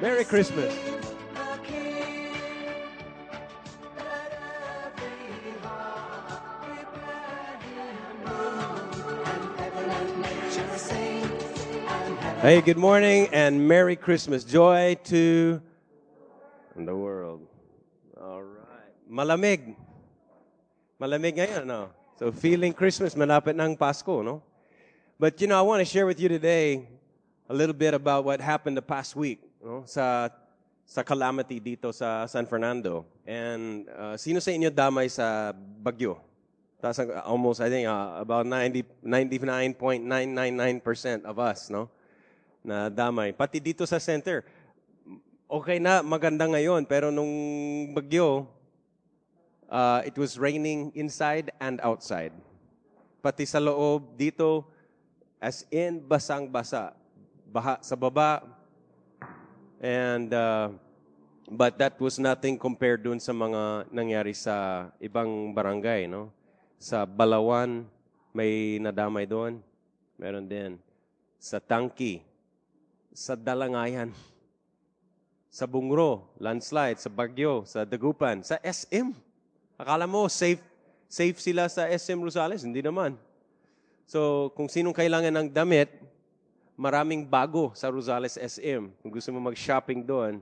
Merry Christmas. Hey, good morning and Merry Christmas. Joy to the world. All right. Malamig. Malamig ngayon, no? So feeling Christmas, malapit ng Pasko, no? But you know, I want to share with you today a little bit about what happened the past week, no? Sa sa calamity dito sa San Fernando. And uh, sino sa inyo damay sa bagyo? That's almost, I think, uh, about 90, 99.999% of us, no? Na damay. Pati dito sa center. Okay na, maganda ngayon. Pero nung bagyo, uh, it was raining inside and outside. Pati sa loob, dito, as in basang-basa. Baha sa baba. And, uh, but that was nothing compared dun sa mga nangyari sa ibang barangay, no? Sa Balawan, may nadamay doon. Meron din. Sa Tangki. Sa Dalangayan. Sa Bungro, landslide. Sa Bagyo, sa Dagupan. Sa SM. Akala mo, safe, safe sila sa SM Rosales? Hindi naman. So, kung sinong kailangan ng damit, maraming bago sa Rosales SM. Kung gusto mo mag-shopping doon,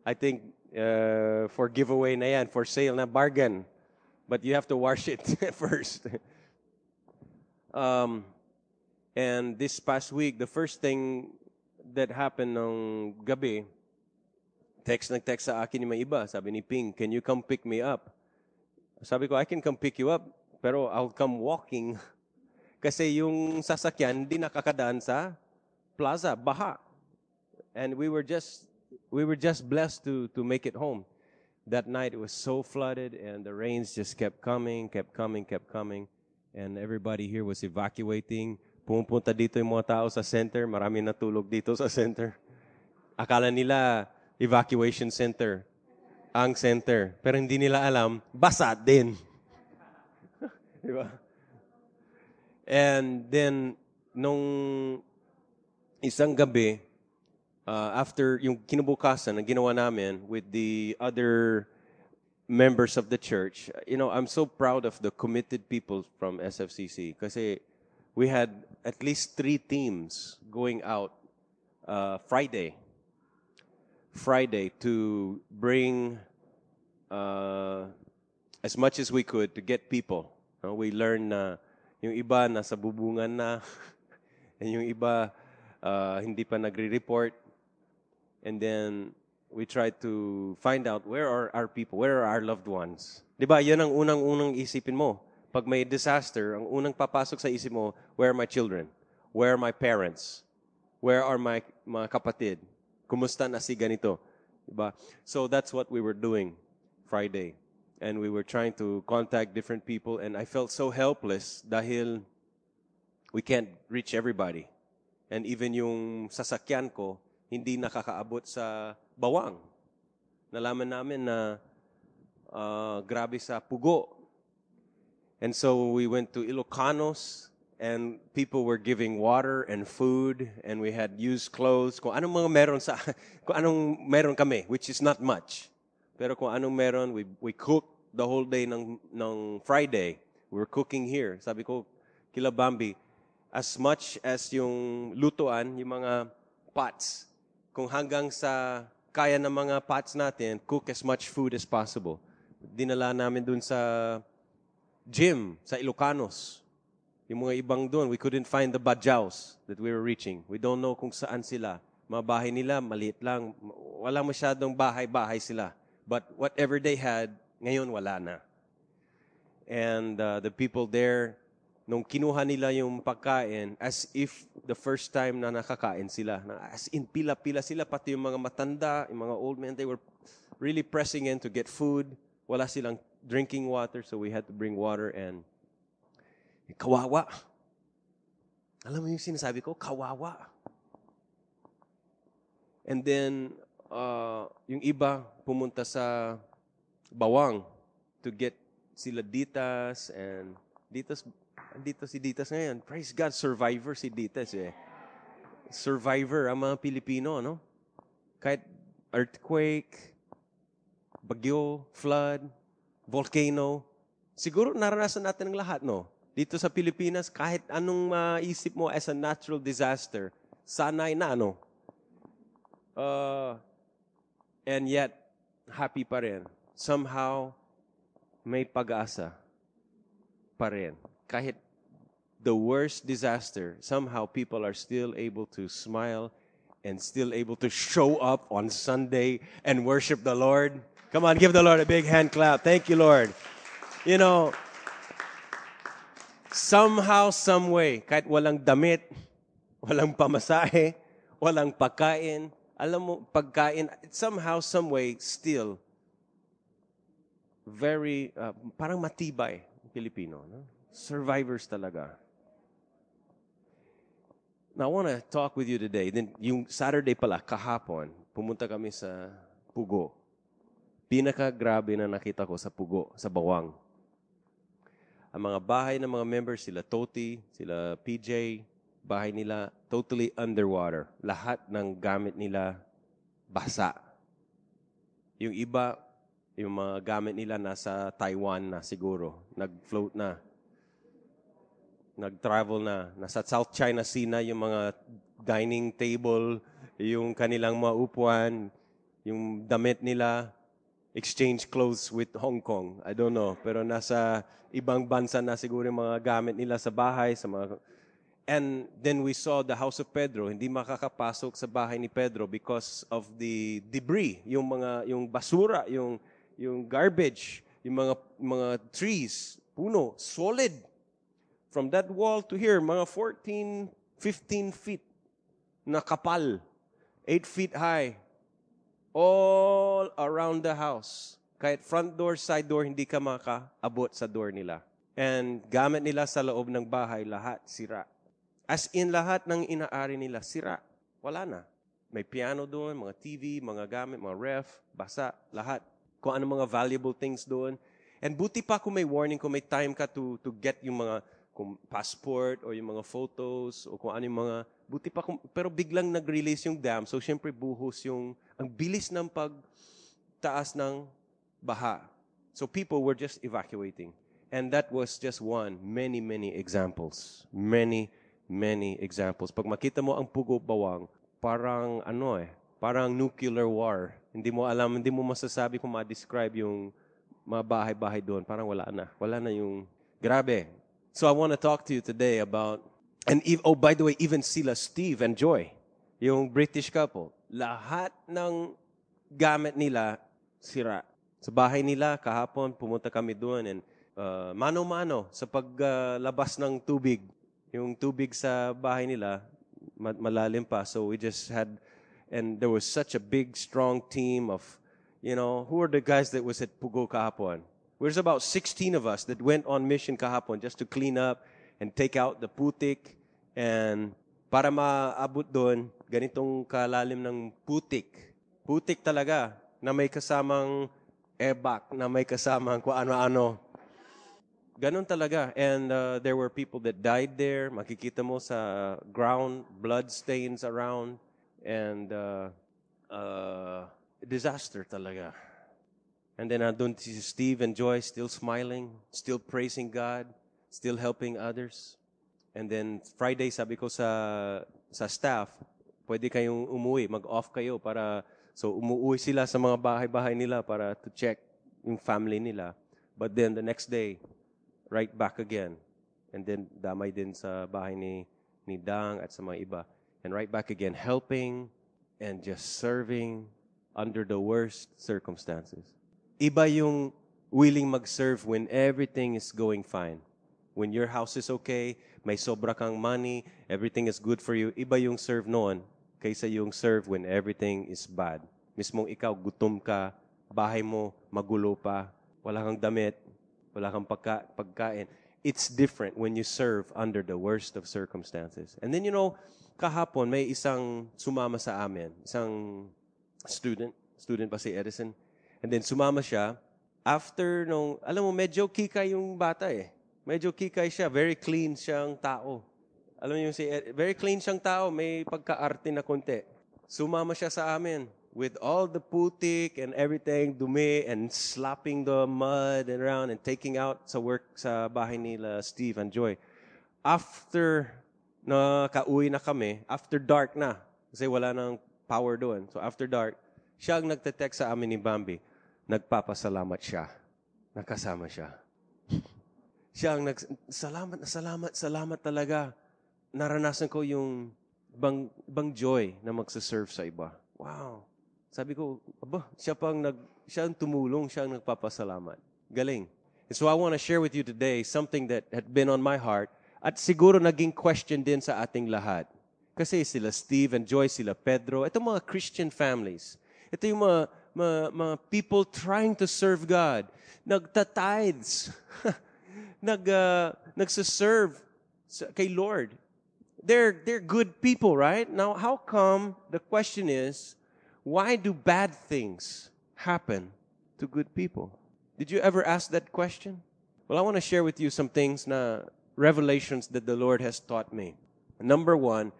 I think uh, for giveaway na yan, for sale na bargain. But you have to wash it first. um, and this past week, the first thing that happened nung gabi, text nag-text sa akin yung may iba. Sabi ni Ping, can you come pick me up? Sabi ko, I can come pick you up, pero I'll come walking. Kasi yung sasakyan, hindi nakakadaan sa plaza, baha. And we were just, we were just blessed to, to make it home. That night it was so flooded and the rains just kept coming, kept coming, kept coming. And everybody here was evacuating. Pumupunta dito yung mga tao sa center. Marami natulog dito sa center. Akala nila evacuation center ang center. Pero hindi nila alam, basa din. Di ba? And then, nung isang gabi, uh, after yung kinubukasan na ginawa namin with the other members of the church, you know, I'm so proud of the committed people from SFCC kasi we had at least three teams going out uh, Friday. Friday to bring uh, as much as we could to get people. We learned na yung iba nasa bubungan na, and yung iba uh, hindi pa nagre-report. And then we tried to find out where are our people, where are our loved ones. Di ba, yan ang unang-unang isipin mo. Pag may disaster, ang unang papasok sa isip mo, where are my children? Where are my parents? Where are my mga kapatid? Kumusta na si ganito? Diba? So that's what we were doing Friday. And we were trying to contact different people and I felt so helpless dahil we can't reach everybody. And even yung sasakyan ko, hindi nakakaabot sa bauang. Nalaman namin na uh, grabe sa pugo. And so we went to Ilocanos and people were giving water and food and we had used clothes kung anong mga meron sa kung anong meron kami which is not much pero kung anong meron we we cooked the whole day ng ng Friday we were cooking here sabi ko kila Bambi as much as yung lutuan yung mga pots kung hanggang sa kaya ng mga pots natin cook as much food as possible dinala namin dun sa gym sa Ilocanos yung mga ibang doon, we couldn't find the badjaws that we were reaching. We don't know kung saan sila. Mga bahay nila, maliit lang. Wala masyadong bahay-bahay sila. But whatever they had, ngayon wala na. And uh, the people there, nung kinuha nila yung pagkain, as if the first time na nakakain sila. As in, pila-pila sila, pati yung mga matanda, yung mga old men, they were really pressing in to get food. Wala silang drinking water, so we had to bring water and Kawawa. Alam mo yung sinasabi ko? Kawawa. And then, uh, yung iba pumunta sa Bawang to get sila Ditas and Ditas, dito si Ditas ngayon. Praise God, survivor si Ditas eh. Survivor ang mga Pilipino, no? Kahit earthquake, bagyo, flood, volcano. Siguro naranasan natin ang lahat, no? Dito sa Pilipinas, kahit anong maisip mo as a natural disaster, sanay na, ano? Uh, and yet, happy pa rin. Somehow, may pag-asa pa rin. Kahit the worst disaster, somehow people are still able to smile and still able to show up on Sunday and worship the Lord. Come on, give the Lord a big hand clap. Thank you, Lord. You know, somehow, some way, kahit walang damit, walang pamasahe, walang pagkain, alam mo, pagkain, somehow, some way, still, very, uh, parang matibay, Pilipino. No? Survivors talaga. Now, I want to talk with you today. Then, yung Saturday pala, kahapon, pumunta kami sa Pugo. Pinaka-grabe na nakita ko sa Pugo, sa Bawang. Ang mga bahay ng mga members, sila Toti, sila PJ, bahay nila totally underwater. Lahat ng gamit nila basa. Yung iba, yung mga gamit nila nasa Taiwan na siguro. Nag-float na nag-travel na. Nasa South China Sea na yung mga dining table, yung kanilang mga upuan, yung damit nila, exchange clothes with Hong Kong. I don't know. Pero nasa ibang bansa na siguro yung mga gamit nila sa bahay, sa mga... And then we saw the house of Pedro. Hindi makakapasok sa bahay ni Pedro because of the debris, yung mga yung basura, yung yung garbage, yung mga mga trees, puno, solid From that wall to here, mga 14, 15 feet na kapal. 8 feet high. All around the house. Kahit front door, side door, hindi ka makaabot sa door nila. And gamit nila sa loob ng bahay, lahat sira. As in lahat ng inaari nila, sira. Wala na. May piano doon, mga TV, mga gamit, mga ref, basa, lahat. Kung ano mga valuable things doon. And buti pa kung may warning, kung may time ka to, to get yung mga kung passport o yung mga photos o kung ano yung mga buti pa kung, pero biglang nag-release yung dam. So syempre buhos yung ang bilis ng pagtaas ng baha. So people were just evacuating. And that was just one many many examples. Many many examples. Pag makita mo ang pugo bawang parang ano eh parang nuclear war. Hindi mo alam hindi mo masasabi kung ma-describe yung mga bahay-bahay doon. Parang wala na. Wala na yung grabe So I want to talk to you today about, and oh, by the way, even sila Steve and Joy, yung British couple, lahat ng gamit nila sira. Sa bahay nila, kahapon, pumunta kami doon and uh, mano-mano sa paglabas uh, ng tubig. Yung tubig sa bahay nila, malalim pa. So we just had, and there was such a big, strong team of, you know, who are the guys that was at Pugo kahapon? There's about 16 of us that went on mission kahapon just to clean up and take out the putik. And para maabot doon, ganitong kalalim ng putik. Putik talaga na may kasamang ebak, na may kasamang kung ano-ano. Ganon talaga. And uh, there were people that died there. Makikita mo sa ground, blood stains around. And uh, uh, disaster talaga. And then andun si Steve and Joy still smiling, still praising God, still helping others. And then Friday sabi ko sa sa staff, pwede kayong umuwi, mag-off kayo para so umuwi sila sa mga bahay-bahay nila para to check yung family nila. But then the next day, right back again. And then damay din sa bahay ni ni Dang at sa mga iba. And right back again, helping and just serving under the worst circumstances. Iba yung willing mag-serve when everything is going fine. When your house is okay, may sobra kang money, everything is good for you. Iba yung serve noon kaysa yung serve when everything is bad. Mismong ikaw, gutom ka, bahay mo, magulo pa, wala kang damit, wala kang pagka, pagkain. It's different when you serve under the worst of circumstances. And then, you know, kahapon may isang sumama sa amin, isang student, student pa si Edison, And then sumama siya. After nung, alam mo, medyo kikay yung bata eh. Medyo kikay siya. Very clean siyang tao. Alam yung si, very clean siyang tao. May pagka-arte na konti. Sumama siya sa amin. with all the putik and everything, dumi, and slapping the mud around and taking out sa work sa bahay nila Steve and Joy. After na kauwi na kami, after dark na, kasi wala nang power doon. So after dark, siya ang nagte-text sa amin ni Bambi. Nagpapasalamat siya. Nakasama siya. siya ang nag, salamat na salamat, salamat talaga. Naranasan ko yung bang, bang joy na magsaserve sa iba. Wow. Sabi ko, aba, siya pang nag, siya ang tumulong, siya ang nagpapasalamat. Galing. And so I want to share with you today something that had been on my heart at siguro naging question din sa ating lahat. Kasi sila Steve and Joy, sila Pedro, ito mga Christian families. Ito yung mga, mga, mga people trying to serve God. Nagta-tithes. Nag, uh, nagsaserve kay Lord. They're, they're good people, right? Now, how come, the question is, why do bad things happen to good people? Did you ever ask that question? Well, I want to share with you some things na revelations that the Lord has taught me. Number one,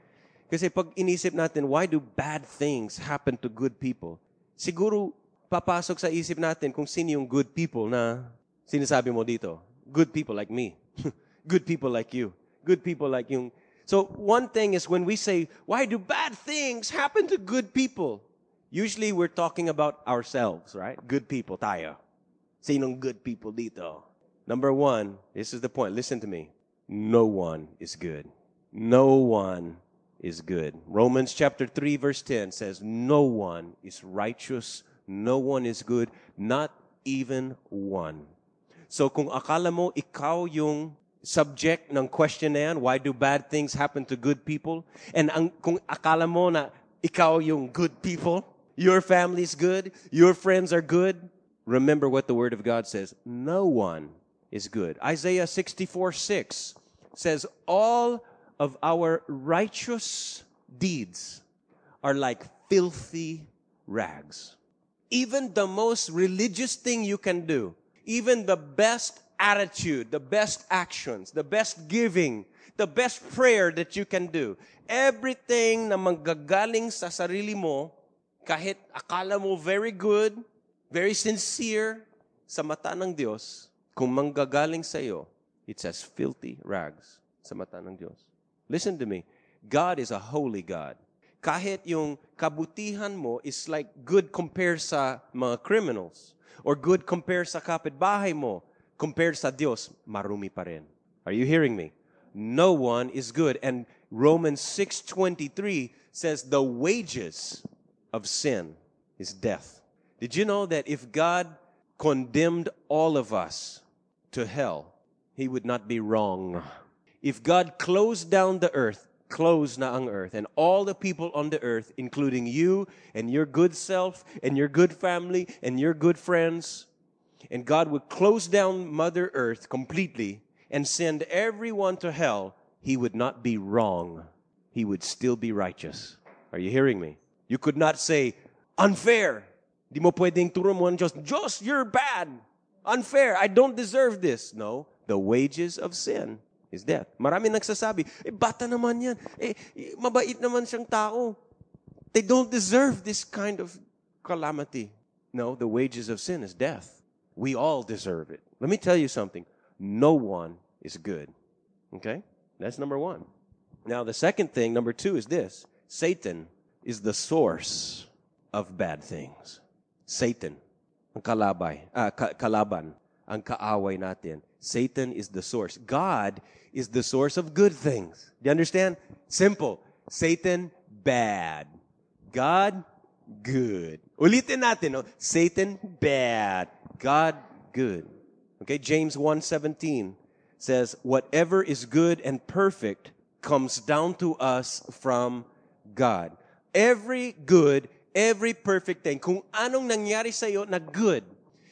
kasi pag inisip natin, why do bad things happen to good people? Siguro, papasok sa isip natin kung sino yung good people na sinasabi mo dito. Good people like me. good people like you. Good people like yung... So, one thing is when we say, why do bad things happen to good people? Usually, we're talking about ourselves, right? Good people, tayo. Sinong good people dito? Number one, this is the point. Listen to me. No one is good. No one is good. Romans chapter 3 verse 10 says, No one is righteous. No one is good. Not even one. So kung akala mo ikaw yung subject ng question na yan, why do bad things happen to good people? And ang, kung akala mo na ikaw yung good people, your family's good, your friends are good, remember what the Word of God says. No one is good. Isaiah 64 6 says, All of our righteous deeds are like filthy rags. Even the most religious thing you can do, even the best attitude, the best actions, the best giving, the best prayer that you can do, everything na manggagaling sa sarili mo, kahit akala mo very good, very sincere, sa mata ng Diyos, kung manggagaling sa iyo, it's as filthy rags sa mata ng Diyos. Listen to me. God is a holy God. Kahit yung kabutihan mo is like good compared sa mga criminals or good compared sa kapitbahay mo, compared sa Dios, marumi pa rin. Are you hearing me? No one is good. And Romans 6.23 says the wages of sin is death. Did you know that if God condemned all of us to hell, he would not be wrong. If God closed down the earth, closed na ang earth, and all the people on the earth, including you and your good self and your good family and your good friends, and God would close down Mother Earth completely and send everyone to hell, he would not be wrong. He would still be righteous. Are you hearing me? You could not say, unfair. Di mo pwedeng turo mo Diyos, Diyos, you're bad. Unfair. I don't deserve this. No. The wages of sin is death. Marami nagsasabi, eh, bata naman yan. Eh, mabait naman siyang tao. They don't deserve this kind of calamity. No, the wages of sin is death. We all deserve it. Let me tell you something. No one is good. Okay? That's number one. Now, the second thing, number two, is this Satan is the source of bad things. Satan, ang kalabay, ah, kalaban, ang kaaway natin. Satan is the source. God is the source of good things. Do you understand? Simple. Satan, bad. God, good. Ulitin natin, no? Satan, bad. God good. Okay, James 1:17 says, "Whatever is good and perfect comes down to us from God." Every good, every perfect thing, kung anong nangyari sa iyo na good.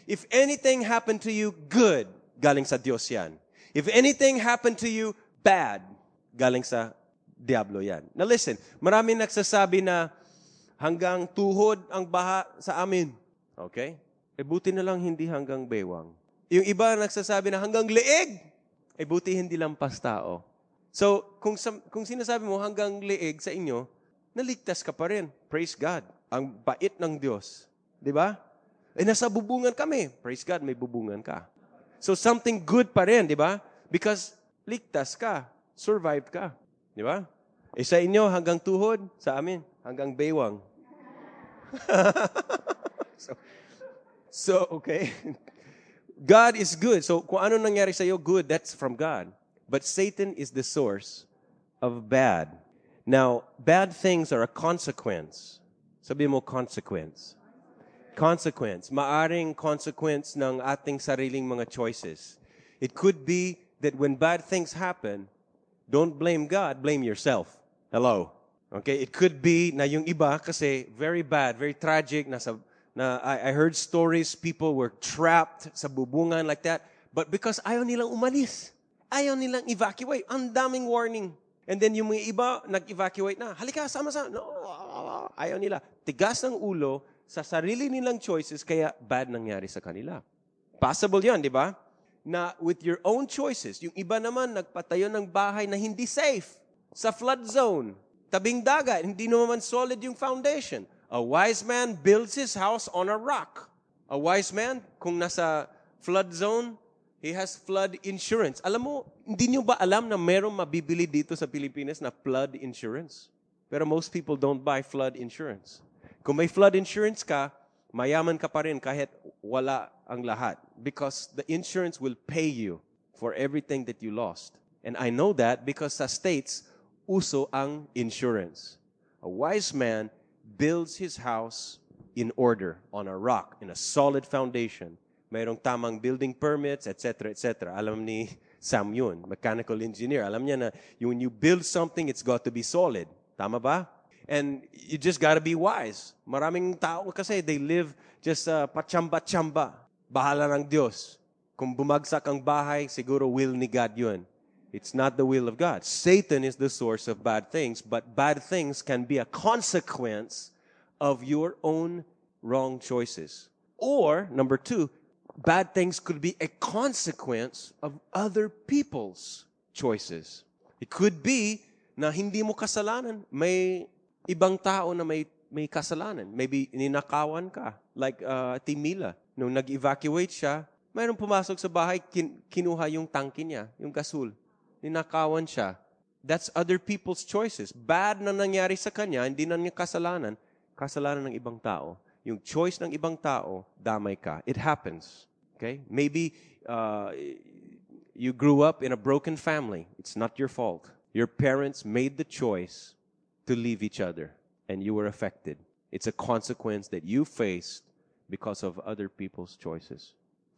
If anything happened to you good, galing sa Diyos yan. If anything happened to you bad, galing sa Diablo yan. Now listen, maraming nagsasabi na hanggang tuhod ang baha sa amin. Okay? eh buti na lang hindi hanggang bewang. Yung iba nagsasabi na hanggang leeg, eh buti hindi lampas tao. So, kung, kung sinasabi mo hanggang leeg sa inyo, naligtas ka pa rin. Praise God. Ang bait ng Diyos. Di ba? Eh, nasa bubungan kami. Praise God, may bubungan ka. So, something good pa rin, di ba? Because ligtas ka. Survived ka. Di ba? Eh, sa inyo, hanggang tuhod. Sa amin, hanggang baywang. so, so, okay. God is good. So, kung ano nangyari sa good, that's from God. But Satan is the source of bad. Now, bad things are a consequence. Sabi mo, consequence. Consequence. Maaring consequence ng ating sariling mga choices. It could be that when bad things happen, don't blame God, blame yourself. Hello. Okay, it could be na yung iba kasi very bad, very tragic, nasa, na I, I heard stories, people were trapped sa bubungan like that, but because ayaw nilang umalis, ayaw nilang evacuate, ang daming warning. And then yung mga iba, nag-evacuate na. Halika, sama-sama. No, ayaw nila. Tigas ng ulo sa sarili nilang choices, kaya bad nangyari sa kanila. Possible yan, di ba? Na with your own choices, yung iba naman nagpatayo ng bahay na hindi safe sa flood zone, tabing dagat, hindi naman solid yung foundation. A wise man builds his house on a rock. A wise man, kung nasa flood zone, He has flood insurance. Alam mo, hindi nyo ba alam na merong mabibili dito sa Pilipinas na flood insurance? Pero most people don't buy flood insurance. Kung may flood insurance ka, mayaman ka pa rin kahit wala ang lahat. Because the insurance will pay you for everything that you lost. And I know that because sa States, uso ang insurance. A wise man builds his house in order on a rock, in a solid foundation mayroong tamang building permits, etc., etc. Alam ni Sam yun, mechanical engineer. Alam niya na when you build something, it's got to be solid. Tama ba? And you just got to be wise. Maraming tao kasi they live just uh, pachamba-chamba. Bahala ng Diyos. Kung bumagsak ang bahay, siguro will ni God yun. It's not the will of God. Satan is the source of bad things, but bad things can be a consequence of your own wrong choices. Or, number two, bad things could be a consequence of other people's choices. It could be na hindi mo kasalanan. May ibang tao na may, may kasalanan. Maybe ninakawan ka. Like uh, Timila. Nung nag-evacuate siya, mayroong pumasok sa bahay, kin- kinuha yung tangki niya, yung gasol. Ninakawan siya. That's other people's choices. Bad na nangyari sa kanya, hindi na niya kasalanan. Kasalanan ng ibang tao yung choice ng ibang tao, damay ka. It happens. Okay? Maybe uh, you grew up in a broken family. It's not your fault. Your parents made the choice to leave each other, and you were affected. It's a consequence that you faced because of other people's choices.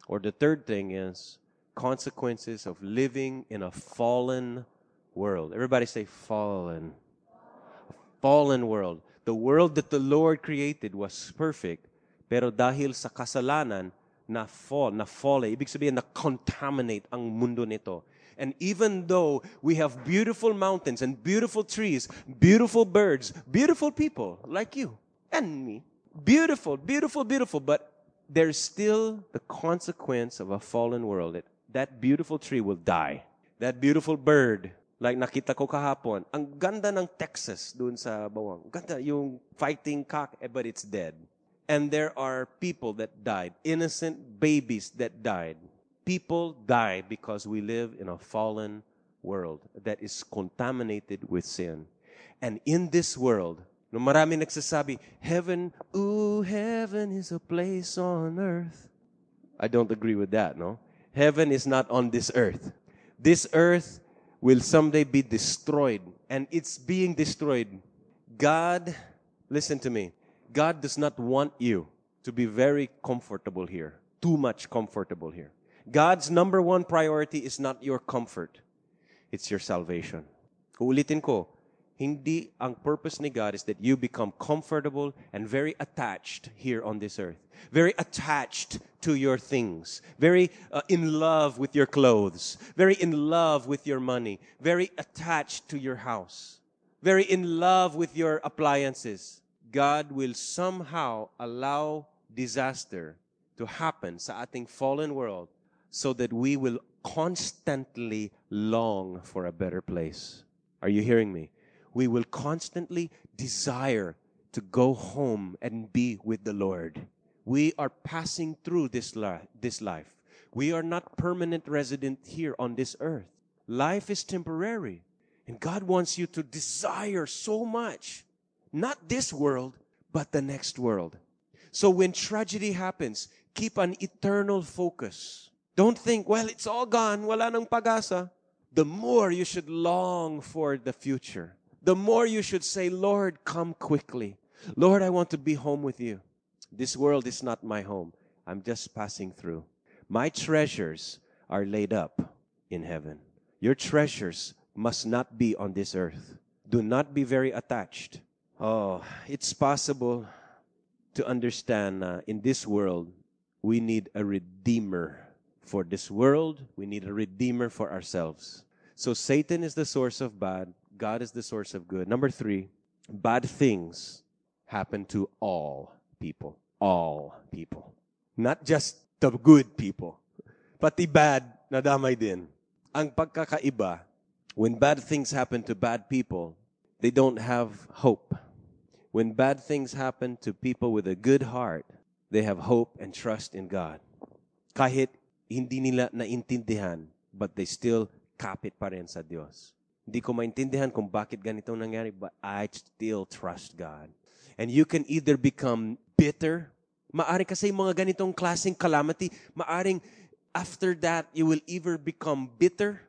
Or the third thing is consequences of living in a fallen world. Everybody say fallen. Fallen world. The world that the Lord created was perfect, pero dahil sa kasalanan, na fall, na fall, ibig sabihin na contaminate ang mundo nito. And even though we have beautiful mountains and beautiful trees, beautiful birds, beautiful people like you and me, beautiful, beautiful, beautiful, but there's still the consequence of a fallen world. That, beautiful tree will die. That beautiful bird Like nakita ko kahapon, ang ganda ng Texas doon sa Bauang. Ganda yung fighting cock, eh, but it's dead. And there are people that died, innocent babies that died. People die because we live in a fallen world that is contaminated with sin. And in this world, no marami nagsasabi, heaven, ooh, heaven is a place on earth. I don't agree with that, no? Heaven is not on this earth. This earth will someday be destroyed. And it's being destroyed. God, listen to me. God does not want you to be very comfortable here, too much comfortable here. God's number one priority is not your comfort, it's your salvation. Uulitin ko, Hindi ang purpose ni God is that you become comfortable and very attached here on this earth. Very attached to your things. Very uh, in love with your clothes. Very in love with your money. Very attached to your house. Very in love with your appliances. God will somehow allow disaster to happen sa ating fallen world so that we will constantly long for a better place. Are you hearing me? we will constantly desire to go home and be with the Lord. We are passing through this, li- this life. We are not permanent resident here on this earth. Life is temporary. And God wants you to desire so much, not this world, but the next world. So when tragedy happens, keep an eternal focus. Don't think, well, it's all gone, wala nang pagasa. The more you should long for the future. The more you should say, Lord, come quickly. Lord, I want to be home with you. This world is not my home. I'm just passing through. My treasures are laid up in heaven. Your treasures must not be on this earth. Do not be very attached. Oh, it's possible to understand uh, in this world, we need a redeemer for this world. We need a redeemer for ourselves. So Satan is the source of bad. God is the source of good. Number three, bad things happen to all people. All people. Not just the good people. Pati bad, nadamay din. Ang pagkakaiba, when bad things happen to bad people, they don't have hope. When bad things happen to people with a good heart, they have hope and trust in God. Kahit hindi nila naintindihan, but they still kapit pa rin sa Diyos. Hindi ko maintindihan kung bakit ganito nangyari, but I still trust God. And you can either become bitter, maari kasi mga ganitong klaseng calamity, maaring after that, you will either become bitter,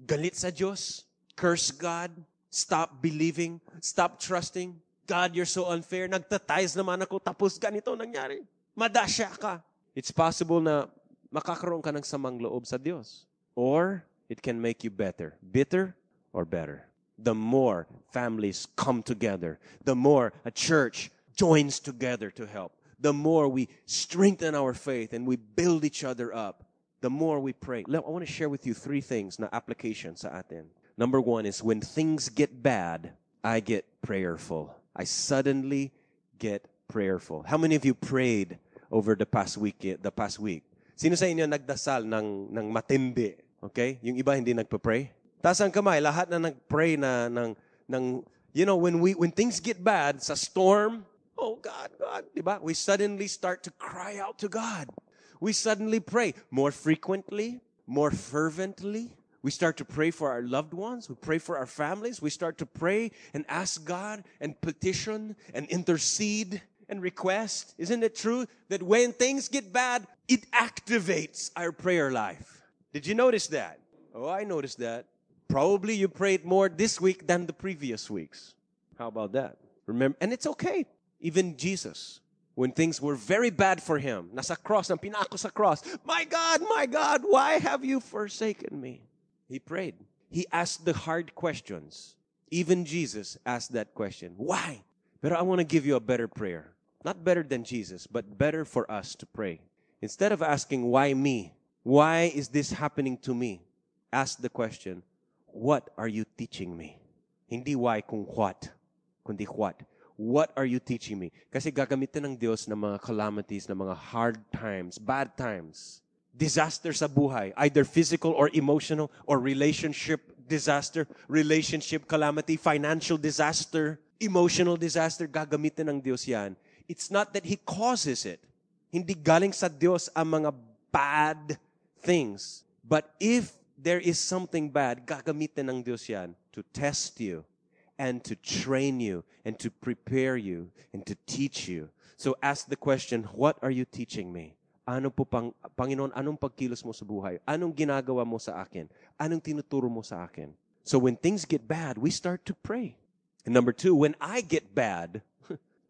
galit sa Diyos, curse God, stop believing, stop trusting, God, you're so unfair. Nagtatayos naman ako, tapos ganito nangyari. Madasya ka. It's possible na makakaroon ka ng samang loob sa Diyos. Or, it can make you better. Bitter or better. The more families come together, the more a church joins together to help, the more we strengthen our faith and we build each other up, the more we pray. I want to share with you three things na application sa atin. Number one is when things get bad, I get prayerful. I suddenly get prayerful. How many of you prayed over the past week? The past week. Sino sa inyo nagdasal ng ng matindi? Okay? Yung iba hindi nagpa-pray? Taas ang kamay, lahat na nag-pray na ng ng you know when we when things get bad sa storm, oh God, God, di ba? We suddenly start to cry out to God. We suddenly pray more frequently, more fervently. We start to pray for our loved ones. We pray for our families. We start to pray and ask God and petition and intercede and request. Isn't it true that when things get bad, it activates our prayer life? Did you notice that? Oh, I noticed that. Probably you prayed more this week than the previous weeks. How about that? Remember, and it's okay. Even Jesus, when things were very bad for him, nasa cross, ng pinako sa cross, my God, my God, why have you forsaken me? He prayed. He asked the hard questions. Even Jesus asked that question. Why? But I want to give you a better prayer. Not better than Jesus, but better for us to pray. Instead of asking, why me? Why is this happening to me? Ask the question, what are you teaching me? Hindi why kung what, kundi what. What are you teaching me? Kasi gagamitin ng Diyos ng mga calamities, ng mga hard times, bad times, disaster sa buhay, either physical or emotional or relationship disaster, relationship calamity, financial disaster, emotional disaster, gagamitin ng Diyos yan. It's not that He causes it. Hindi galing sa Diyos ang mga bad things. But if there is something bad, gagamitin ng Diyos yan to test you and to train you and to prepare you and to teach you. So ask the question, what are you teaching me? Ano po pang, Panginoon, anong pagkilos mo sa buhay? Anong ginagawa mo sa akin? Anong tinuturo mo sa akin? So when things get bad, we start to pray. And number two, when I get bad,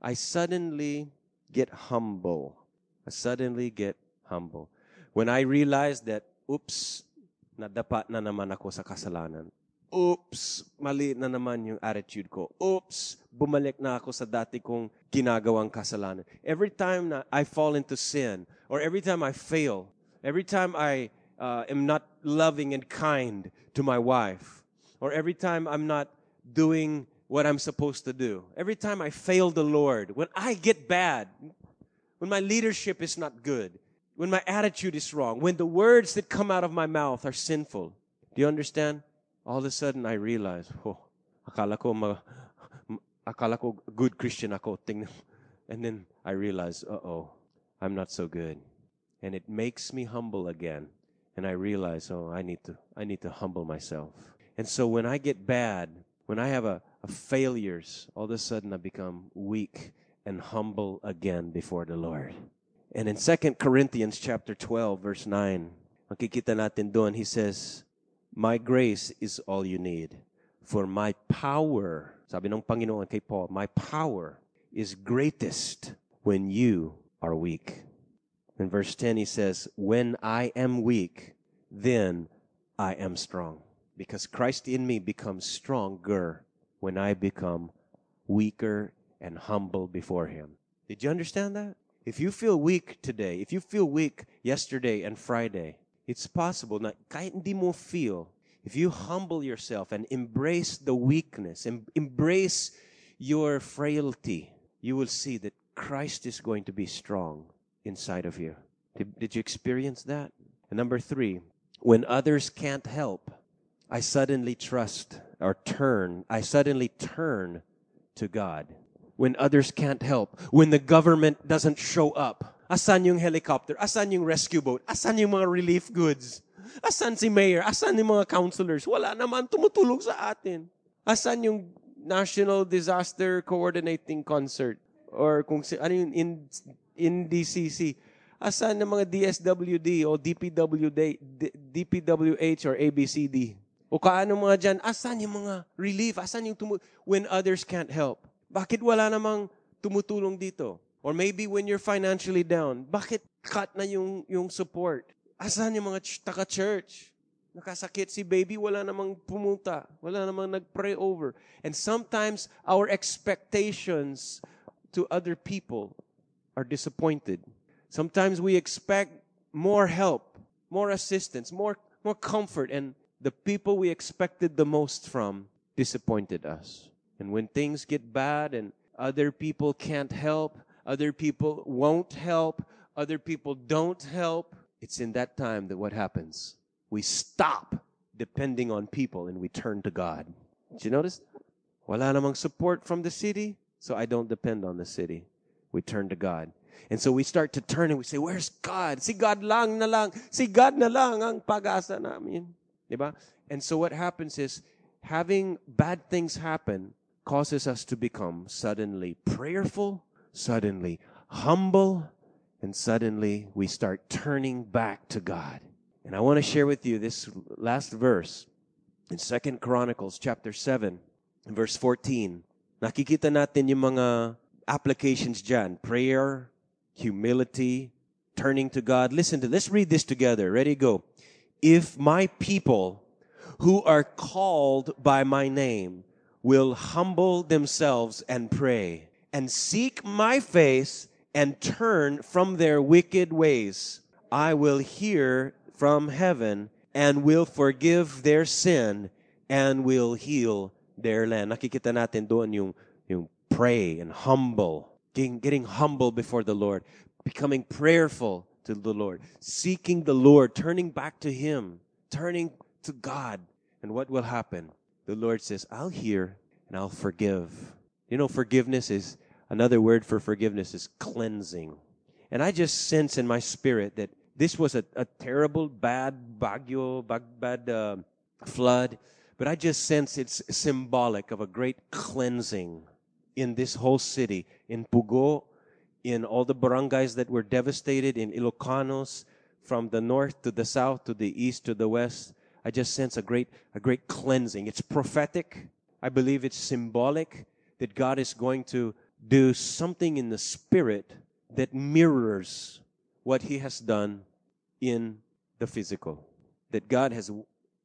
I suddenly get humble. I suddenly get humble. When I realize that, oops, nadapa na naman ako sa kasalanan. Oops, mali na naman yung attitude ko. Oops, bumalik na ako sa dati kong ginagawang kasalanan. Every time na I fall into sin, or every time I fail, every time I uh, am not loving and kind to my wife, or every time I'm not doing what I'm supposed to do, every time I fail the Lord, when I get bad, when my leadership is not good, when my attitude is wrong, when the words that come out of my mouth are sinful, do you understand? all of a sudden I realize, oh, akala ko ma- akala ko good Christian ako. Tingnan. And then I realize, uh-oh, I'm not so good. And it makes me humble again. And I realize, oh, I need to, I need to humble myself. And so when I get bad, when I have a, a failures, all of a sudden I become weak and humble again before the Lord. And in 2 Corinthians chapter 12, verse 9, makikita natin doon, he says, My grace is all you need. For my power, sabi ng Panginoon kay Paul, my power is greatest when you are weak. In verse 10, he says, When I am weak, then I am strong. Because Christ in me becomes stronger when I become weaker and humble before Him. Did you understand that? If you feel weak today, if you feel weak yesterday and Friday, it's possible na kahit hindi mo feel, if you humble yourself and embrace the weakness and embrace your frailty, you will see that Christ is going to be strong inside of you. Did, did you experience that? And number three, when others can't help, I suddenly trust or turn, I suddenly turn to God. When others can't help, when the government doesn't show up, asan yung helicopter, asan yung rescue boat, asan yung mga relief goods, asan si mayor, asan yung mga counselors, wala naman tumutulong sa atin. Asan yung National Disaster Coordinating Council? Or kung si, ano yung in, in DCC, asan ng mga DSWD o DPWD, DPWH or ABCD? O kaano mga dyan, asan yung mga relief? Asan yung tumu- when others can't help? Bakit wala namang tumutulong dito? Or maybe when you're financially down, bakit cut na yung, yung support? Asan yung mga ch- taka-church? Nakasakit si baby, wala namang pumunta. Wala namang nag-pray over. And sometimes our expectations to other people are disappointed. Sometimes we expect more help, more assistance, more, more comfort, and the people we expected the most from disappointed us. And when things get bad and other people can't help, other people won't help, other people don't help, it's in that time that what happens? We stop depending on people and we turn to God. Did you notice? Wala namang support from the city, so I don't depend on the city. We turn to God. And so we start to turn and we say, Where's God? Si God lang na lang. Si God na lang ang pag-asa namin. Diba? And so what happens is having bad things happen causes us to become suddenly prayerful, suddenly humble, and suddenly we start turning back to God. And I want to share with you this last verse in Second Chronicles chapter 7 verse 14. Nakikita natin yung mga applications dyan. Prayer, humility, turning to God. Listen to, let's read this together. Ready, go if my people who are called by my name will humble themselves and pray and seek my face and turn from their wicked ways, I will hear from heaven and will forgive their sin and will heal their land. Nakikita natin doon yung, yung pray and humble, getting, getting humble before the Lord, becoming prayerful, to the Lord, seeking the Lord, turning back to Him, turning to God. And what will happen? The Lord says, I'll hear and I'll forgive. You know, forgiveness is another word for forgiveness is cleansing. And I just sense in my spirit that this was a, a terrible, bad bagyo, bad, bad uh, flood, but I just sense it's symbolic of a great cleansing in this whole city, in Pugo, in all the barangays that were devastated in Ilocanos, from the north to the south to the east to the west. I just sense a great, a great cleansing. It's prophetic. I believe it's symbolic that God is going to do something in the spirit that mirrors what He has done in the physical. That God has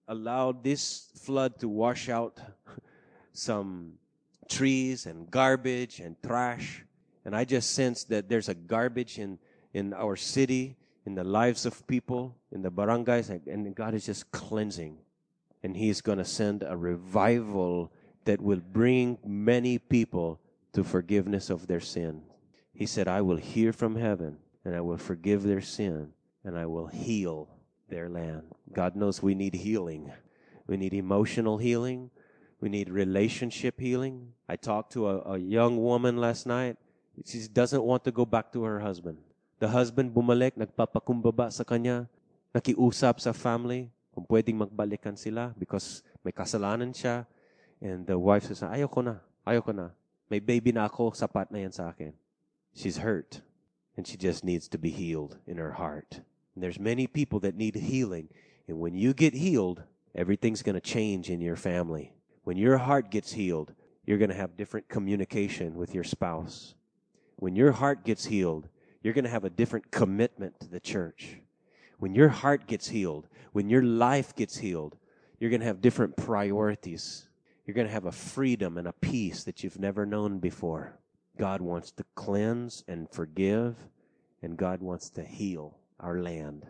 allowed this flood to wash out some trees and garbage and trash and I just sense that there's a garbage in, in our city, in the lives of people, in the barangays, and God is just cleansing. And He's going to send a revival that will bring many people to forgiveness of their sin. He said, I will hear from heaven, and I will forgive their sin, and I will heal their land. God knows we need healing. We need emotional healing. We need relationship healing. I talked to a, a young woman last night. She doesn't want to go back to her husband. The husband bumalik, nagpapakumbaba sa kanya, nakiusap sa family kung pwedeng magbalikan sila because may kasalanan siya. And the wife says, ayoko na, ayoko na. May baby na ako, sapat na yan sa akin. She's hurt. And she just needs to be healed in her heart. And there's many people that need healing. And when you get healed, everything's going to change in your family. When your heart gets healed, you're going to have different communication with your spouse. When your heart gets healed, you're going to have a different commitment to the church. When your heart gets healed, when your life gets healed, you're going to have different priorities. You're going to have a freedom and a peace that you've never known before. God wants to cleanse and forgive, and God wants to heal our land.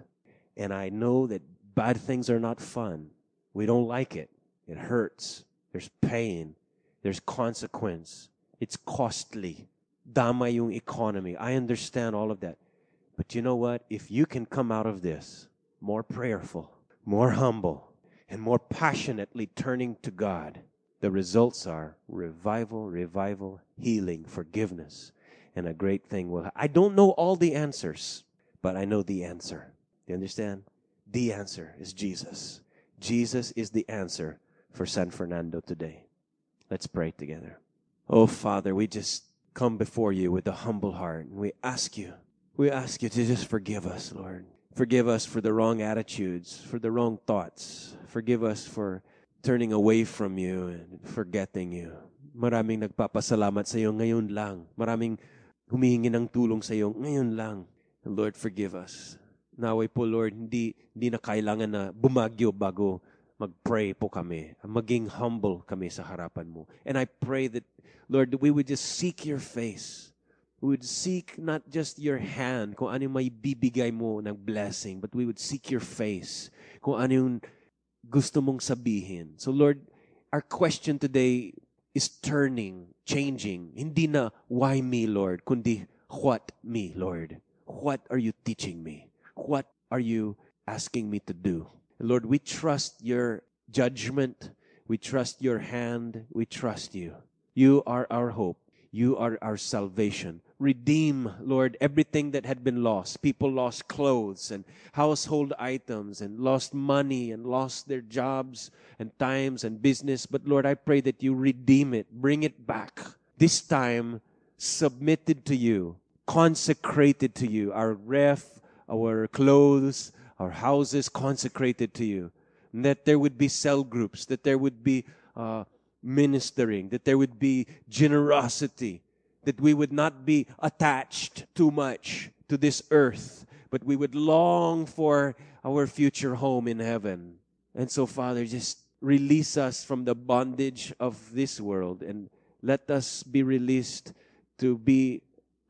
And I know that bad things are not fun. We don't like it. It hurts. There's pain. There's consequence. It's costly. Dama yung economy. I understand all of that. But you know what? If you can come out of this more prayerful, more humble, and more passionately turning to God, the results are revival, revival, healing, forgiveness, and a great thing will. I don't know all the answers, but I know the answer. Do you understand? The answer is Jesus. Jesus is the answer for San Fernando today. Let's pray together. Oh, Father, we just come before you with a humble heart. And we ask you, we ask you to just forgive us, Lord. Forgive us for the wrong attitudes, for the wrong thoughts. Forgive us for turning away from you and forgetting you. Maraming nagpapasalamat sa iyo ngayon lang. Maraming humihingi ng tulong sa iyo ngayon lang. Lord, forgive us. Naway po, Lord, hindi, hindi na kailangan na bumagyo bago mag-pray po kami. Maging humble kami sa harapan mo. And I pray that, Lord, we would just seek your face. We would seek not just your hand, kung ano yung may bibigay mo ng blessing, but we would seek your face. Kung ano yung gusto mong sabihin. So Lord, our question today is turning, changing. Hindi na, why me, Lord? Kundi, what me, Lord? What are you teaching me? What are you asking me to do? Lord, we trust your judgment. We trust your hand. We trust you. You are our hope. You are our salvation. Redeem, Lord, everything that had been lost. People lost clothes and household items and lost money and lost their jobs and times and business. But Lord, I pray that you redeem it, bring it back. This time, submitted to you, consecrated to you. Our ref, our clothes, our houses consecrated to you. And that there would be cell groups, that there would be uh, ministering, that there would be generosity, that we would not be attached too much to this earth, but we would long for our future home in heaven. And so, Father, just release us from the bondage of this world and let us be released to be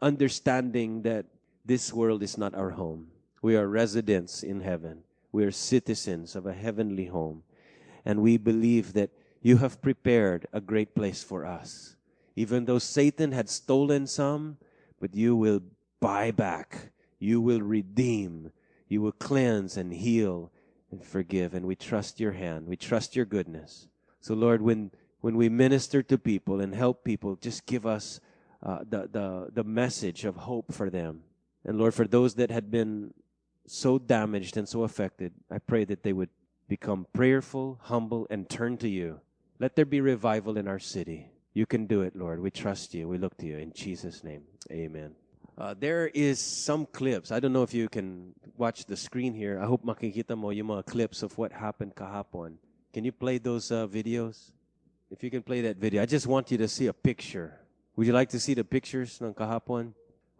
understanding that this world is not our home. We are residents in heaven. We are citizens of a heavenly home. And we believe that you have prepared a great place for us. Even though Satan had stolen some, but you will buy back. You will redeem. You will cleanse and heal and forgive. And we trust your hand. We trust your goodness. So, Lord, when, when we minister to people and help people, just give us uh, the, the, the message of hope for them. And Lord, for those that had been so damaged and so affected, I pray that they would become prayerful, humble, and turn to you. Let there be revival in our city. You can do it, Lord. We trust you. We look to you. In Jesus' name, amen. Uh, there is some clips. I don't know if you can watch the screen here. I hope makikita mo yung mga clips of what happened kahapon. Can you play those uh, videos? If you can play that video. I just want you to see a picture. Would you like to see the pictures ng kahapon?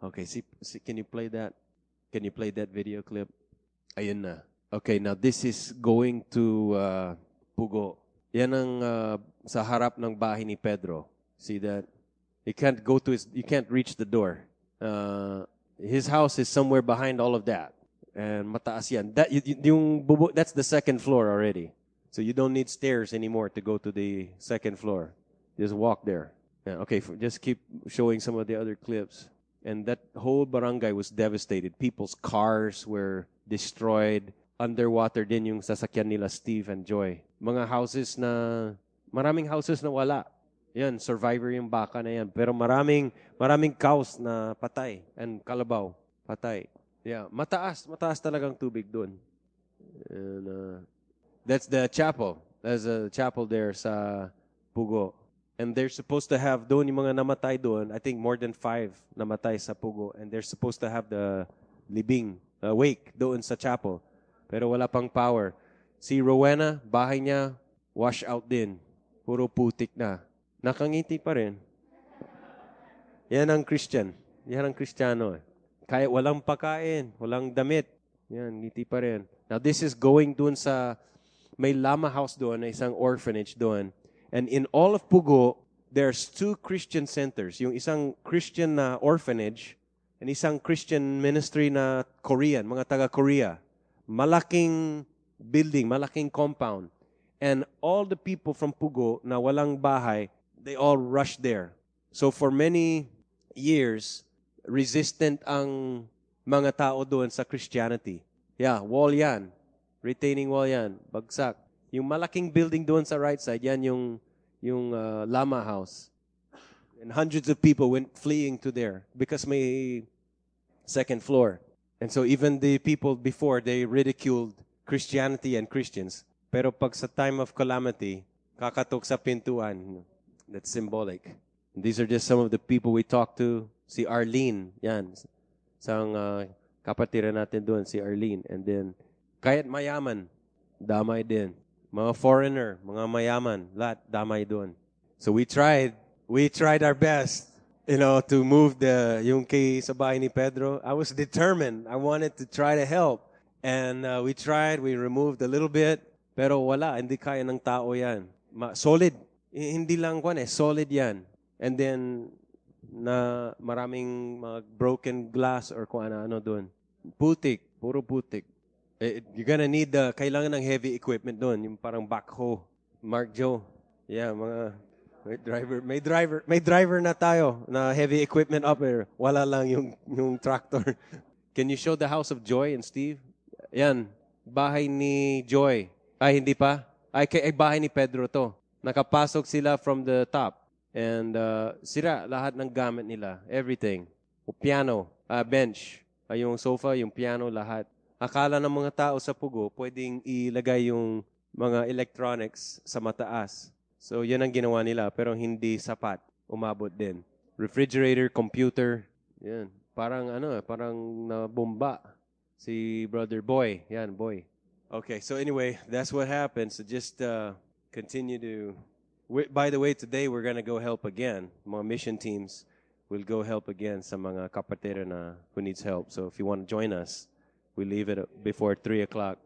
Okay, see, see can you play that? Can you play that video clip? Ayun na. Okay, now this is going to uh, Pugo. Yan ang uh, sa harap ng bahay ni Pedro. See that? You can't go to his, you can't reach the door. Uh, his house is somewhere behind all of that. And mataas yan. That, yung bubo, that's the second floor already. So you don't need stairs anymore to go to the second floor. Just walk there. Yeah, okay, just keep showing some of the other clips. And that whole barangay was devastated. People's cars were destroyed. Underwater din yung sasakyan nila Steve and Joy. Mga houses na Maraming houses na wala. Yan, survivor yung baka na yan. Pero maraming, maraming cows na patay and kalabaw, patay. Yeah, mataas, mataas talagang tubig doon. And uh, that's the chapel. There's a chapel there sa Pugo. And they're supposed to have doon yung mga namatay doon, I think more than five namatay sa Pugo. And they're supposed to have the libing, uh, wake doon sa chapel. Pero wala pang power. Si Rowena, bahay niya, wash out din. Puro putik na. Nakangiti pa rin. Yan ang Christian. Yan ang Kristiyano. Eh. Kaya walang pagkain, walang damit. Yan, ngiti pa rin. Now this is going doon sa, may Lama House doon, na isang orphanage doon. And in all of Pugo, there's two Christian centers. Yung isang Christian na orphanage, and isang Christian ministry na Korean, mga taga-Korea. Malaking building, malaking compound. And all the people from Pugo na walang bahay, they all rushed there. So for many years, resistant ang mga tao doon sa Christianity. Yeah, wall yan. Retaining wall yan. Bagsak. Yung malaking building doon sa right side, yan yung, yung uh, Lama House. And hundreds of people went fleeing to there because may second floor. And so even the people before, they ridiculed Christianity and Christians. Pero pag sa time of calamity, kakatok sa pintuan, that's symbolic. These are just some of the people we talked to. Si Arlene, yan. Sang uh, kapatira natin doon, si Arlene. And then, kahit mayaman, damay din. Mga foreigner, mga mayaman, lahat damay doon. So we tried, we tried our best, you know, to move the, yung kay sa bahay ni Pedro. I was determined. I wanted to try to help. And uh, we tried, we removed a little bit. Pero wala, hindi kaya ng tao yan. Ma- solid. Hindi lang kwan eh, solid yan. And then, na maraming mga broken glass or kung ano-ano doon. Putik, puro putik. Eh, you're gonna need the, kailangan ng heavy equipment doon, yung parang backhoe. Mark Joe. Yeah, mga may driver, may driver, may driver na tayo na heavy equipment up there. Wala lang yung yung tractor. Can you show the house of Joy and Steve? Yan, bahay ni Joy. Ay, hindi pa? Ay, ay bahay ni Pedro to. Nakapasok sila from the top. And uh, sira lahat ng gamit nila. Everything. O piano, uh, bench, uh, yung sofa, yung piano, lahat. Akala ng mga tao sa Pugo, pwedeng ilagay yung mga electronics sa mataas. So, yan ang ginawa nila. Pero hindi sapat. Umabot din. Refrigerator, computer. Yan. Parang ano, parang nabomba. Si Brother Boy. Yan, Boy. Okay, so anyway, that's what happened. So just uh, continue to. By the way, today we're to go help again. Mga mission teams will go help again sa mga kapatera na who needs help. So if you want to join us, we leave it before 3 o'clock.